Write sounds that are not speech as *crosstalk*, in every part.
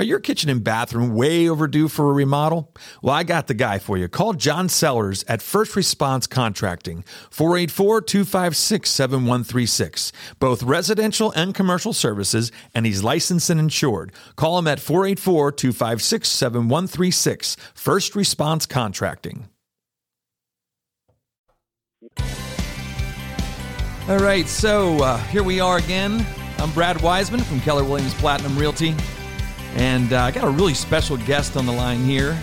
Are your kitchen and bathroom way overdue for a remodel? Well, I got the guy for you. Call John Sellers at First Response Contracting, 484 256 7136. Both residential and commercial services, and he's licensed and insured. Call him at 484 256 7136. First Response Contracting. All right, so uh, here we are again. I'm Brad Wiseman from Keller Williams Platinum Realty. And uh, I got a really special guest on the line here.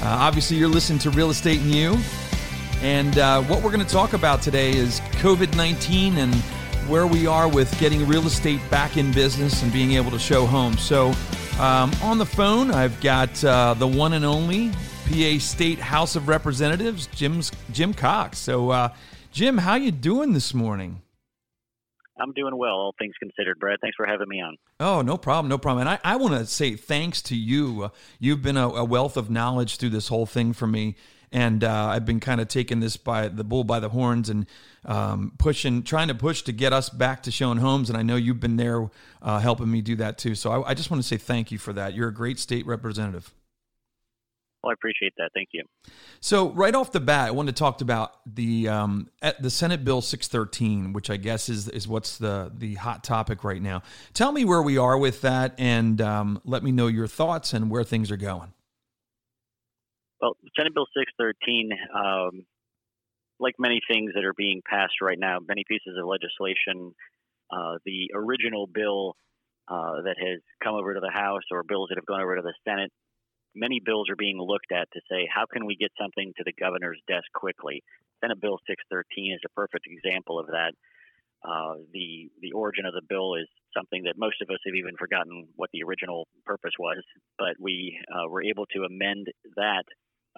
Uh, obviously, you're listening to Real Estate and You. And uh, what we're going to talk about today is COVID 19 and where we are with getting real estate back in business and being able to show homes. So, um, on the phone, I've got uh, the one and only PA State House of Representatives, Jim's, Jim Cox. So, uh, Jim, how you doing this morning? I'm doing well, all things considered, Brad. Thanks for having me on. Oh, no problem, no problem. And I, I want to say thanks to you. You've been a, a, wealth of knowledge through this whole thing for me. And uh, I've been kind of taking this by the bull by the horns and um, pushing, trying to push to get us back to showing homes. And I know you've been there uh, helping me do that too. So I, I just want to say thank you for that. You're a great state representative. Well, I appreciate that. Thank you. So, right off the bat, I want to talk about the um, the Senate Bill 613, which I guess is is what's the the hot topic right now. Tell me where we are with that, and um, let me know your thoughts and where things are going. Well, Senate Bill 613, um, like many things that are being passed right now, many pieces of legislation, uh, the original bill uh, that has come over to the House or bills that have gone over to the Senate many bills are being looked at to say how can we get something to the governor's desk quickly. Senate Bill 613 is a perfect example of that. Uh, the the origin of the bill is something that most of us have even forgotten what the original purpose was, but we uh, were able to amend that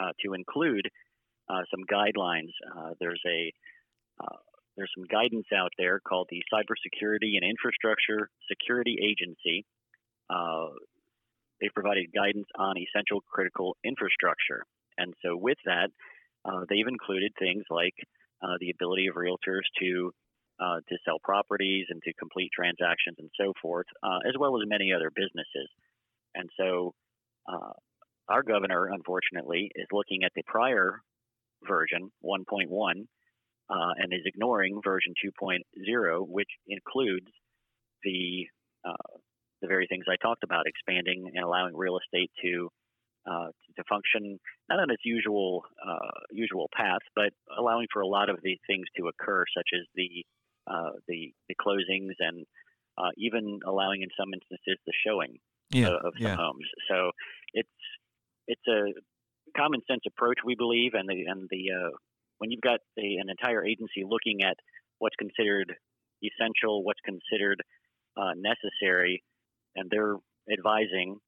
uh, to include uh, some guidelines. Uh, there's a uh, there's some guidance out there called the Cybersecurity and Infrastructure Security Agency. They've provided guidance on essential critical infrastructure. And so, with that, uh, they've included things like uh, the ability of realtors to uh, to sell properties and to complete transactions and so forth, uh, as well as many other businesses. And so, uh, our governor, unfortunately, is looking at the prior version, 1.1, uh, and is ignoring version 2.0, which includes the the very things I talked about, expanding and allowing real estate to uh, to function not on its usual uh, usual path, but allowing for a lot of the things to occur, such as the uh, the, the closings and uh, even allowing, in some instances, the showing yeah, of, some yeah. homes. So it's it's a common sense approach, we believe, and the and the uh, when you've got a, an entire agency looking at what's considered essential, what's considered uh, necessary, and they're advising,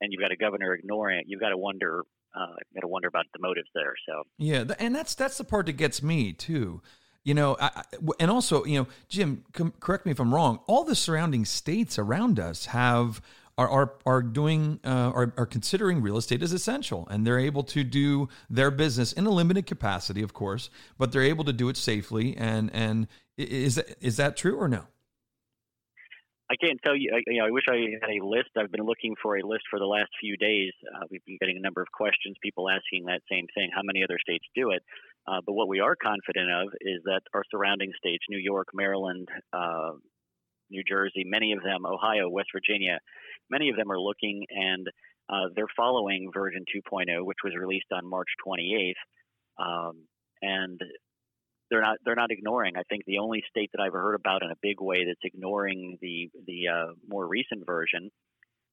and you've got a governor ignoring it, you've got to wonder. Uh, got to wonder about the motives there. So yeah, and that's that's the part that gets me too. You know, I, and also, you know, Jim, com- correct me if I'm wrong. All the surrounding states around us have are are are doing uh, are are considering real estate as essential, and they're able to do their business in a limited capacity, of course, but they're able to do it safely. And and is that, is that true or no? I can't tell you. I, you know, I wish I had a list. I've been looking for a list for the last few days. Uh, we've been getting a number of questions, people asking that same thing: how many other states do it? Uh, but what we are confident of is that our surrounding states, New York, Maryland, uh, New Jersey, many of them, Ohio, West Virginia, many of them are looking and uh, they're following version 2.0, which was released on March 28th. Um, and they're not they're not ignoring. I think the only state that I've heard about in a big way that's ignoring the the uh, more recent version.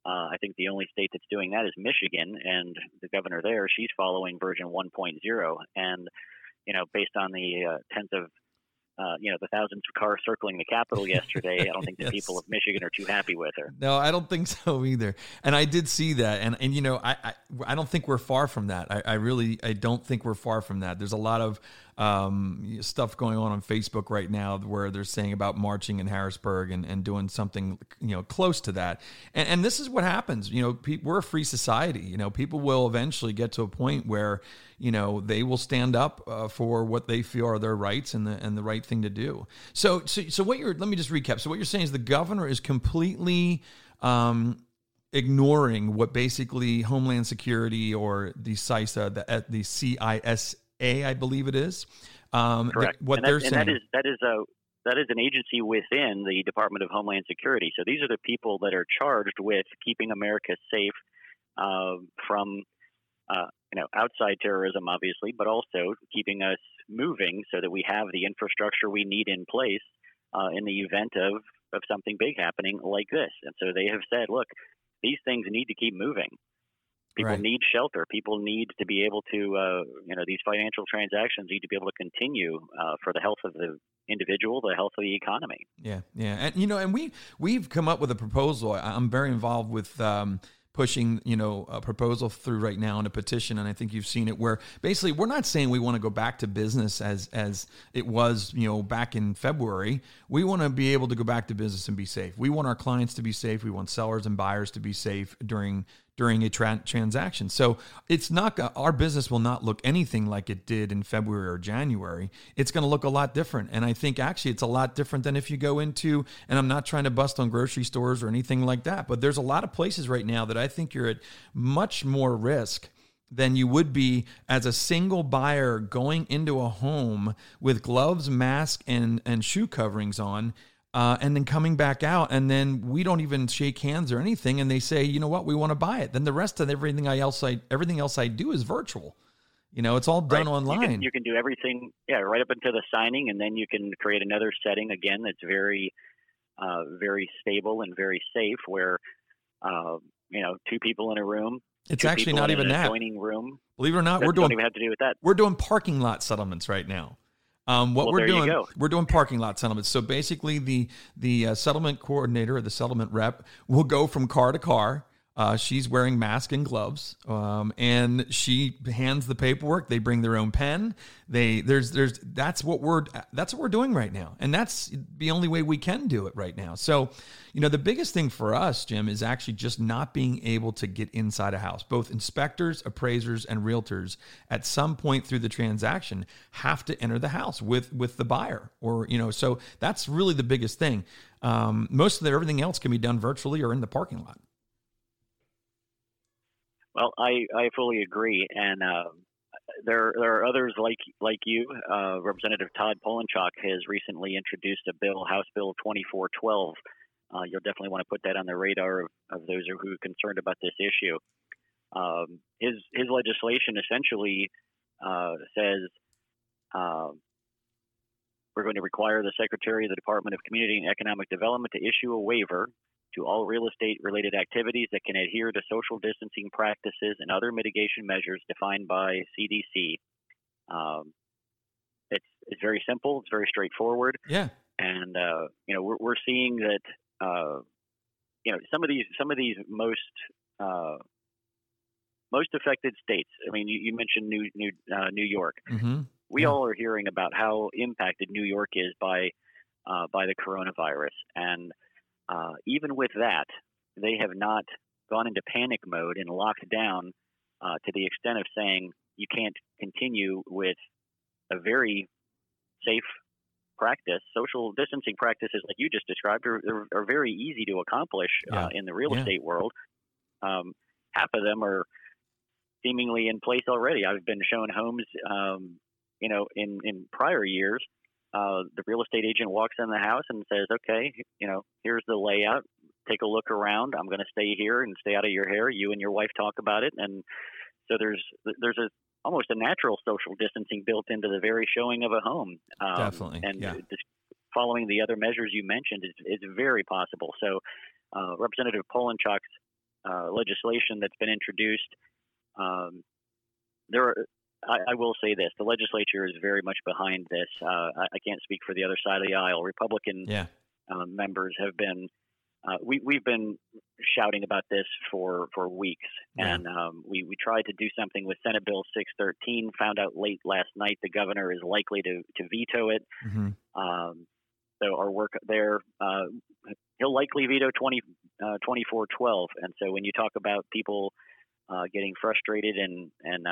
Uh, I think the only state that's doing that is Michigan, and the governor there, she's following version 1.0. And you know, based on the uh, tens of uh, you know, the thousands of cars circling the Capitol *laughs* yesterday. I don't think yes. the people of Michigan are too happy with her. No, I don't think *laughs* so either. And I did see that, and and you know, I I, I don't think we're far from that. I, I really I don't think we're far from that. There's a lot of um, stuff going on on Facebook right now where they're saying about marching in Harrisburg and, and doing something you know close to that. And, and this is what happens. You know, pe- we're a free society. You know, people will eventually get to a point where you know they will stand up uh, for what they feel are their rights and the and the right thing to do. So so so what you're let me just recap. So what you're saying is the governor is completely um, ignoring what basically Homeland Security or the CISA, the, the CISA, I believe it is. Um, Correct. what and they're saying. That is, that is a that is an agency within the Department of Homeland Security. So these are the people that are charged with keeping America safe uh, from uh, you know outside terrorism, obviously, but also keeping us moving so that we have the infrastructure we need in place uh, in the event of of something big happening like this. And so they have said, look, these things need to keep moving. People right. need shelter. People need to be able to, uh, you know, these financial transactions need to be able to continue uh, for the health of the individual, the health of the economy. Yeah, yeah, and you know, and we we've come up with a proposal. I'm very involved with. Um, pushing you know a proposal through right now in a petition and i think you've seen it where basically we're not saying we want to go back to business as as it was you know back in february we want to be able to go back to business and be safe we want our clients to be safe we want sellers and buyers to be safe during during a tra- transaction. So it's not our business will not look anything like it did in February or January. It's going to look a lot different, and I think actually it's a lot different than if you go into. And I'm not trying to bust on grocery stores or anything like that, but there's a lot of places right now that I think you're at much more risk than you would be as a single buyer going into a home with gloves, mask, and and shoe coverings on uh, and then coming back out, and then we don't even shake hands or anything, and they say, you know what, we want to buy it. Then the rest of everything I else I everything else I do is virtual. You know, it's all done right. online. You can, you can, do everything, yeah, right up until the signing, and then you can create another setting again that's very, uh, very stable and very safe, where uh, you know two people in a room. It's actually not even that. Adjoining room. Believe it or not, we're doing. Don't even have to do with that. We're doing parking lot settlements right now. Um, what well, we're doing, we're doing parking lot settlements. So basically, the the uh, settlement coordinator or the settlement rep will go from car to car uh, she's wearing mask and gloves, um, and she hands the paperwork. They bring their own pen. They there's there's that's what we're that's what we're doing right now, and that's the only way we can do it right now. So, you know, the biggest thing for us, Jim, is actually just not being able to get inside a house. Both inspectors, appraisers, and realtors at some point through the transaction have to enter the house with with the buyer, or you know, so that's really the biggest thing. Um, most of the, everything else can be done virtually or in the parking lot. Well, I, I fully agree, and uh, there there are others like like you. Uh, Representative Todd Polinchock has recently introduced a bill, House Bill 2412. Uh, you'll definitely want to put that on the radar of, of those who are concerned about this issue. Um, his his legislation essentially uh, says uh, we're going to require the Secretary of the Department of Community and Economic Development to issue a waiver to all real estate related activities that can adhere to social distancing practices and other mitigation measures defined by CDC. Um, it's it's very simple. It's very straightforward. Yeah. And uh, you know we're, we're seeing that uh, you know some of these some of these most uh, most affected states. I mean, you, you mentioned New New uh, New York. Mm-hmm. We yeah. all are hearing about how impacted New York is by uh, by the coronavirus, and uh, even with that, they have not gone into panic mode and locked down uh, to the extent of saying you can't continue with a very safe practice. Social distancing practices, like you just described, are, are, very easy to accomplish uh, yeah. uh, in the real yeah. estate world. Um, half of them are seemingly in place already. I've been shown homes, um, you know, in in prior years uh, the real estate agent walks in the house and says, "Okay, you know, here's the layout. Take a look around. I'm going to stay here and stay out of your hair. You and your wife talk about it." And so there's there's a almost a natural social distancing built into the very showing of a home. Um, Definitely, and yeah. following the other measures you mentioned is, is very possible. So, uh, Representative Polinchock's uh, legislation that's been introduced. Um, there are I, I, will say this: the legislature is very much behind this. Uh, I, I, can't speak for the other side of the aisle. Republican yeah. uh, members have been. Uh, we, we've been shouting about this for, for weeks, yeah. and um, we, we tried to do something with Senate Bill 613. Found out late last night the governor is likely to, to veto it. Mm-hmm. Um, so our work there, uh, he'll likely veto 20, uh, 2412. And so when you talk about people uh, getting frustrated and and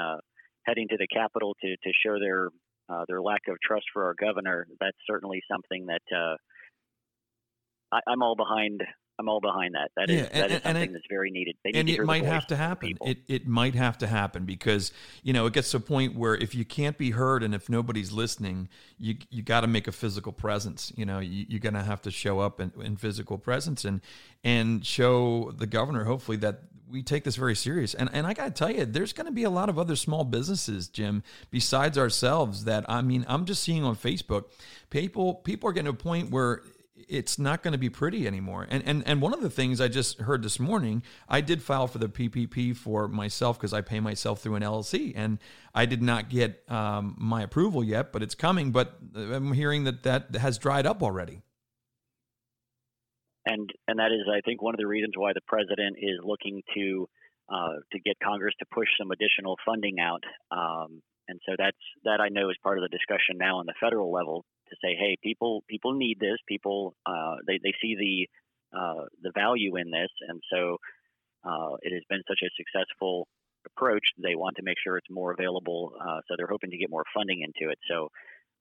heading to the Capitol to to show their uh, their lack of trust for our governor, that's certainly something that uh, I, am all behind I'm all behind that. That is yeah, that and, is something it, that's very needed. and it might have to happen. It it might have to happen because you know it gets to a point where if you can't be heard and if nobody's listening, you you got to make a physical presence. You know, you, you're going to have to show up in, in physical presence and and show the governor hopefully that we take this very serious. And and I got to tell you, there's going to be a lot of other small businesses, Jim, besides ourselves. That I mean, I'm just seeing on Facebook, people people are getting to a point where it's not going to be pretty anymore. And and and one of the things I just heard this morning, I did file for the PPP for myself because I pay myself through an LLC, and I did not get um, my approval yet, but it's coming. But I'm hearing that that has dried up already. And and that is, I think, one of the reasons why the president is looking to uh, to get Congress to push some additional funding out. Um, and so that's that I know is part of the discussion now on the federal level to say, hey, people people need this. People uh, they they see the uh, the value in this, and so uh, it has been such a successful approach. They want to make sure it's more available, uh, so they're hoping to get more funding into it. So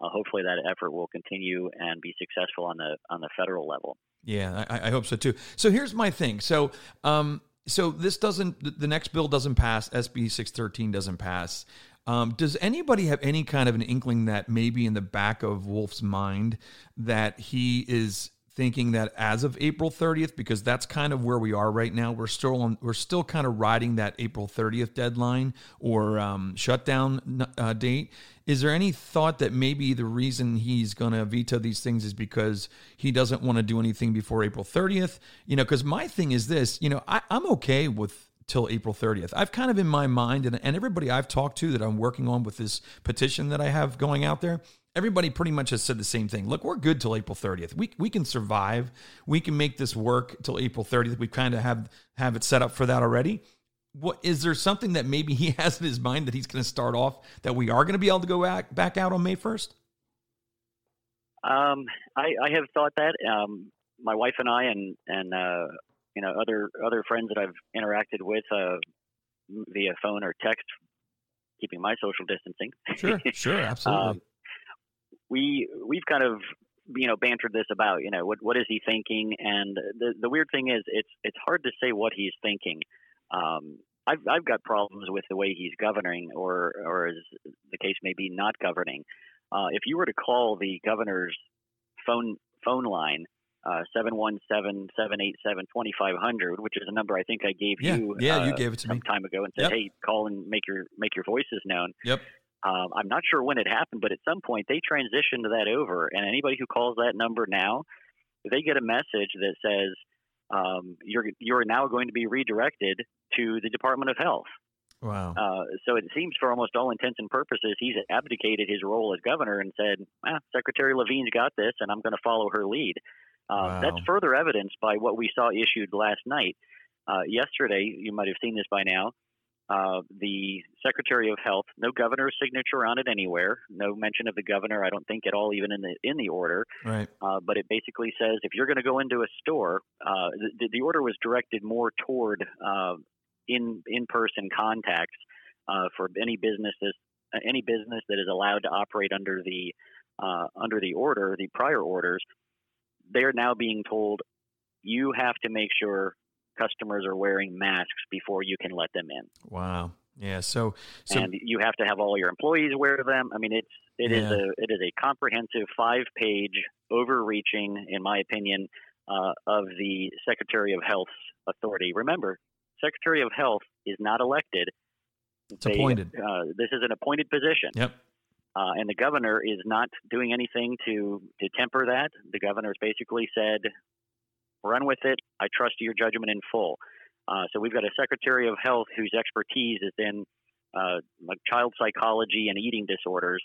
uh, hopefully that effort will continue and be successful on the on the federal level. Yeah, I, I hope so too. So here's my thing. So um, so this doesn't the next bill doesn't pass. SB six thirteen doesn't pass. Um, does anybody have any kind of an inkling that maybe in the back of Wolf's mind that he is thinking that as of April 30th, because that's kind of where we are right now. We're still on, we're still kind of riding that April 30th deadline or um, shutdown uh, date. Is there any thought that maybe the reason he's going to veto these things is because he doesn't want to do anything before April 30th? You know, because my thing is this. You know, I, I'm okay with till April 30th. I've kind of in my mind, and, and everybody I've talked to that I'm working on with this petition that I have going out there, everybody pretty much has said the same thing. Look, we're good till April 30th. We, we can survive. We can make this work till April 30th. We kind of have have it set up for that already. What is there something that maybe he *laughs* has in his mind that he's going to start off that we are going to be able to go back, back out on May 1st? Um, I, I have thought that. Um, my wife and I and and uh, you know other other friends that I've interacted with uh, via phone or text, keeping my social distancing. Sure, *laughs* sure, absolutely. um, we we've kind of you know bantered this about you know what what is he thinking and the the weird thing is it's it's hard to say what he's thinking um, I've I've got problems with the way he's governing or or as the case may be not governing uh, if you were to call the governor's phone phone line seven one seven seven eight seven twenty five hundred, which is a number I think I gave yeah, you. Yeah, uh, you gave it to some me time ago and said, yep. "Hey, call and make your make your voices known." Yep. Um, I'm not sure when it happened, but at some point they transitioned that over, and anybody who calls that number now, they get a message that says um, you're you're now going to be redirected to the Department of Health. Wow. Uh, so it seems, for almost all intents and purposes, he's abdicated his role as governor and said, ah, Secretary Levine's got this, and I'm going to follow her lead. Uh, wow. That's further evidence by what we saw issued last night. Uh, yesterday, you might have seen this by now. Uh, the Secretary of Health, no governor's signature on it anywhere, no mention of the governor. I don't think at all, even in the in the order. Right. Uh, but it basically says if you're going to go into a store, uh, the, the, order was directed more toward uh, in in person contacts uh, for any businesses any business that is allowed to operate under the under the order, the prior orders. They're now being told you have to make sure customers are wearing masks before you can let them in. Wow. Yeah. So, so and you have to have all your employees wear them. I mean, it's it yeah. is a it is a comprehensive five page, overreaching, in my opinion, uh, of the Secretary of Health's authority. Remember, Secretary of Health is not elected. It's they, appointed. Uh, this is an appointed position. Yep. Uh, and the governor is not doing anything to to temper that. The governor has basically said, run with it. I trust your judgment in full. Uh, so we've got a Secretary of Health whose expertise is in uh, like child psychology and eating disorders,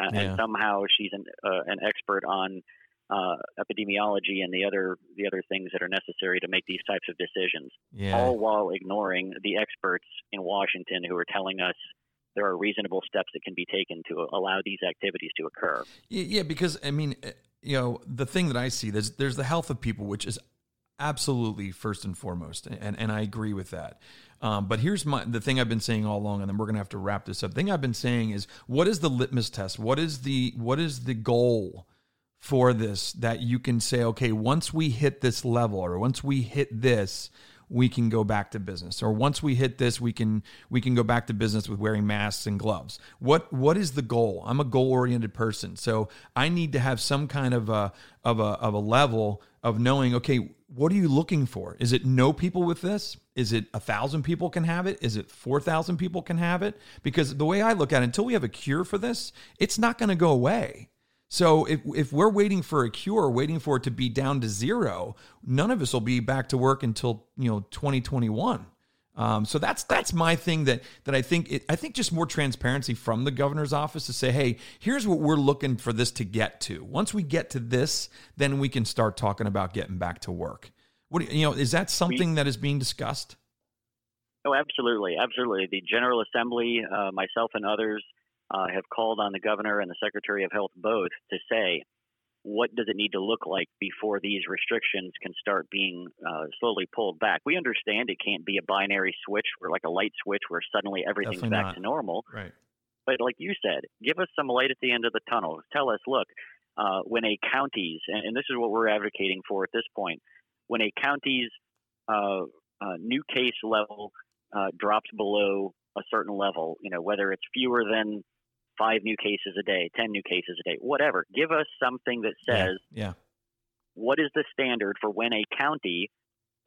uh, yeah. and somehow she's an, uh, an expert on uh, epidemiology and the other the other things that are necessary to make these types of decisions. Yeah. All while ignoring the experts in Washington who are telling us there are reasonable steps that can be taken to allow these activities to occur. Yeah, because I mean, eh, you know, the thing that I see there's there's the health of people, which is absolutely first and foremost, and and I agree with that. Um, but here's my the thing I've been saying all along, and then we're gonna have to wrap this up. The thing I've been saying is, what is the litmus test? What is the what is the goal for this that you can say, okay, once we hit this level or once we hit this, we can go back to business. Or once we hit this we can we can go back to business with wearing masks and gloves. What what is the goal? I'm a goal oriented person. So i need to have some kind of a of a of a level of knowing okay what are you looking for? Is it no people with this? Is it a thousand people can have it? Is it 4000 people can have it? Because the way i look at it until we have a cure for this it's not going to go away so if if we're waiting for a cure, waiting for it to be down to zero, none of us will be back to work until you know 2021. Um, so that's that's my thing that that I think it, I think just more transparency from the governor's office to say, hey, here's what we're looking for this to get to. Once we get to this, then we can start talking about getting back to work. What you know is that something that is being discussed? Oh, absolutely, absolutely. The General Assembly, uh, myself and others uh, have called on the governor and the secretary of health both to say what does it need to look like before these restrictions can start being uh, slowly pulled back. We understand it can't be a binary switch or like a light switch where suddenly everything's Definitely back not. to normal. Right. But like you said, give us some light at the end of the tunnel. Tell us, look, uh, when a county's, and, and, this is what we're advocating for at this point, when a county's uh, uh new case level uh, drops below a certain level, you know, whether it's fewer than five new cases a day, 10 new cases a day, whatever. Give us something that says, yeah. yeah. what is the standard for when a county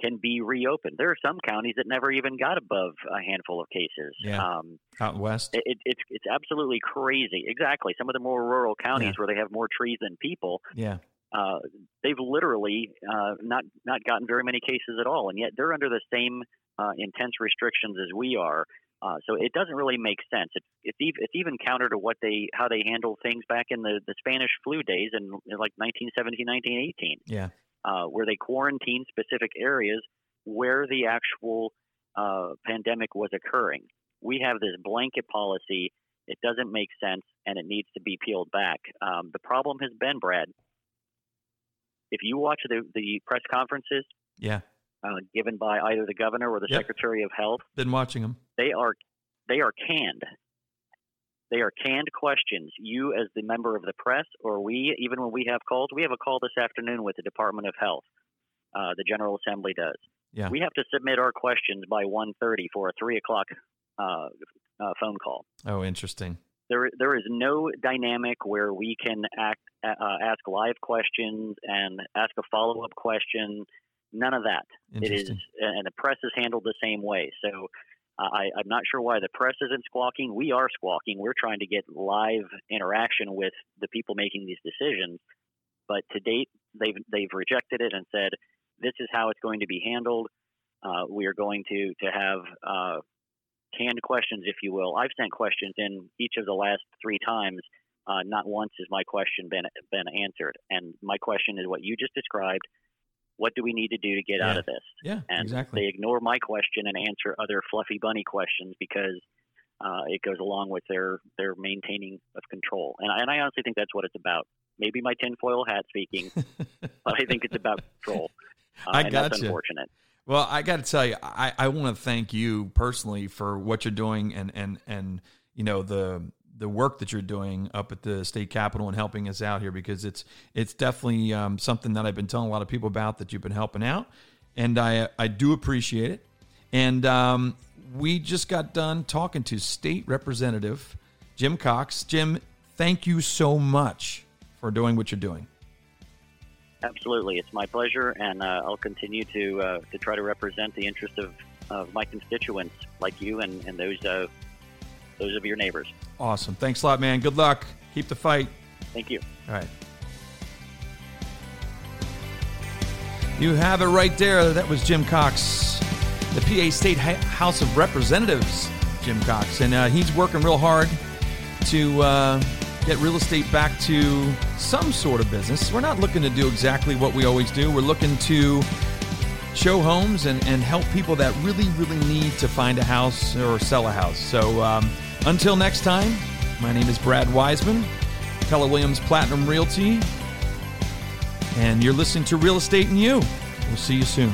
can be reopened? There are some counties that never even got above a handful of cases. Yeah. Um, Out west? It, it, it's, it's absolutely crazy. Exactly. Some of the more rural counties yeah. where they have more trees than people. Yeah. Uh, they've literally uh, not not gotten very many cases at all, and yet they're under the same uh, intense restrictions as we are. Uh, so it doesn't really make sense. It, it's, even, it's even counter to what they how they handled things back in the, the Spanish flu days in, in like 1917, 1918. Yeah, uh, where they quarantined specific areas where the actual uh, pandemic was occurring. We have this blanket policy. It doesn't make sense, and it needs to be peeled back. Um, the problem has been, Brad. If you watch the the press conferences, yeah, uh, given by either the governor or the yep. secretary of health. Been watching them. They are they are canned. They are canned questions. You, as the member of the press, or we, even when we have calls, we have a call this afternoon with the Department of Health. Uh, the General Assembly does. Yeah. We have to submit our questions by 1.30 for a three o'clock uh, uh, phone call. Oh, interesting. There, there is no dynamic where we can act, uh, ask live questions and ask a follow up question None of that. It is, and the press is handled the same way. So I, I'm not sure why the press isn't squawking. We are squawking. We're trying to get live interaction with the people making these decisions. But to date, they've they've rejected it and said this is how it's going to be handled. Uh, we are going to to have uh, canned questions, if you will. I've sent questions in each of the last three times. Uh, not once has my question been been answered, and my question is what you just described what do we need to do to get yeah. out of this? Yeah, and exactly. they ignore my question and answer other fluffy bunny questions because uh, it goes along with their their maintaining of control. And I, and I honestly think that's what it's about. Maybe my tinfoil hat speaking, *laughs* but I think it's about control. Uh, I got that's you. unfortunate. Well, I got to tell you, I, I want to thank you personally for what you're doing and and and you know the the work that you're doing up at the state capitol and helping us out here because it's it's definitely um, something that I've been telling a lot of people about that you've been helping out, and I I do appreciate it. And um, we just got done talking to State Representative Jim Cox. Jim, thank you so much for doing what you're doing. Absolutely, it's my pleasure, and uh, I'll continue to uh, to try to represent the interest of, of my constituents like you and, and those uh, those of your neighbors. Awesome. Thanks a lot, man. Good luck. Keep the fight. Thank you. All right. You have it right there. That was Jim Cox, the PA State House of Representatives, Jim Cox. And uh, he's working real hard to uh, get real estate back to some sort of business. We're not looking to do exactly what we always do, we're looking to show homes and, and help people that really, really need to find a house or sell a house. So, um, until next time, my name is Brad Wiseman, Keller Williams Platinum Realty, and you're listening to Real Estate and You. We'll see you soon.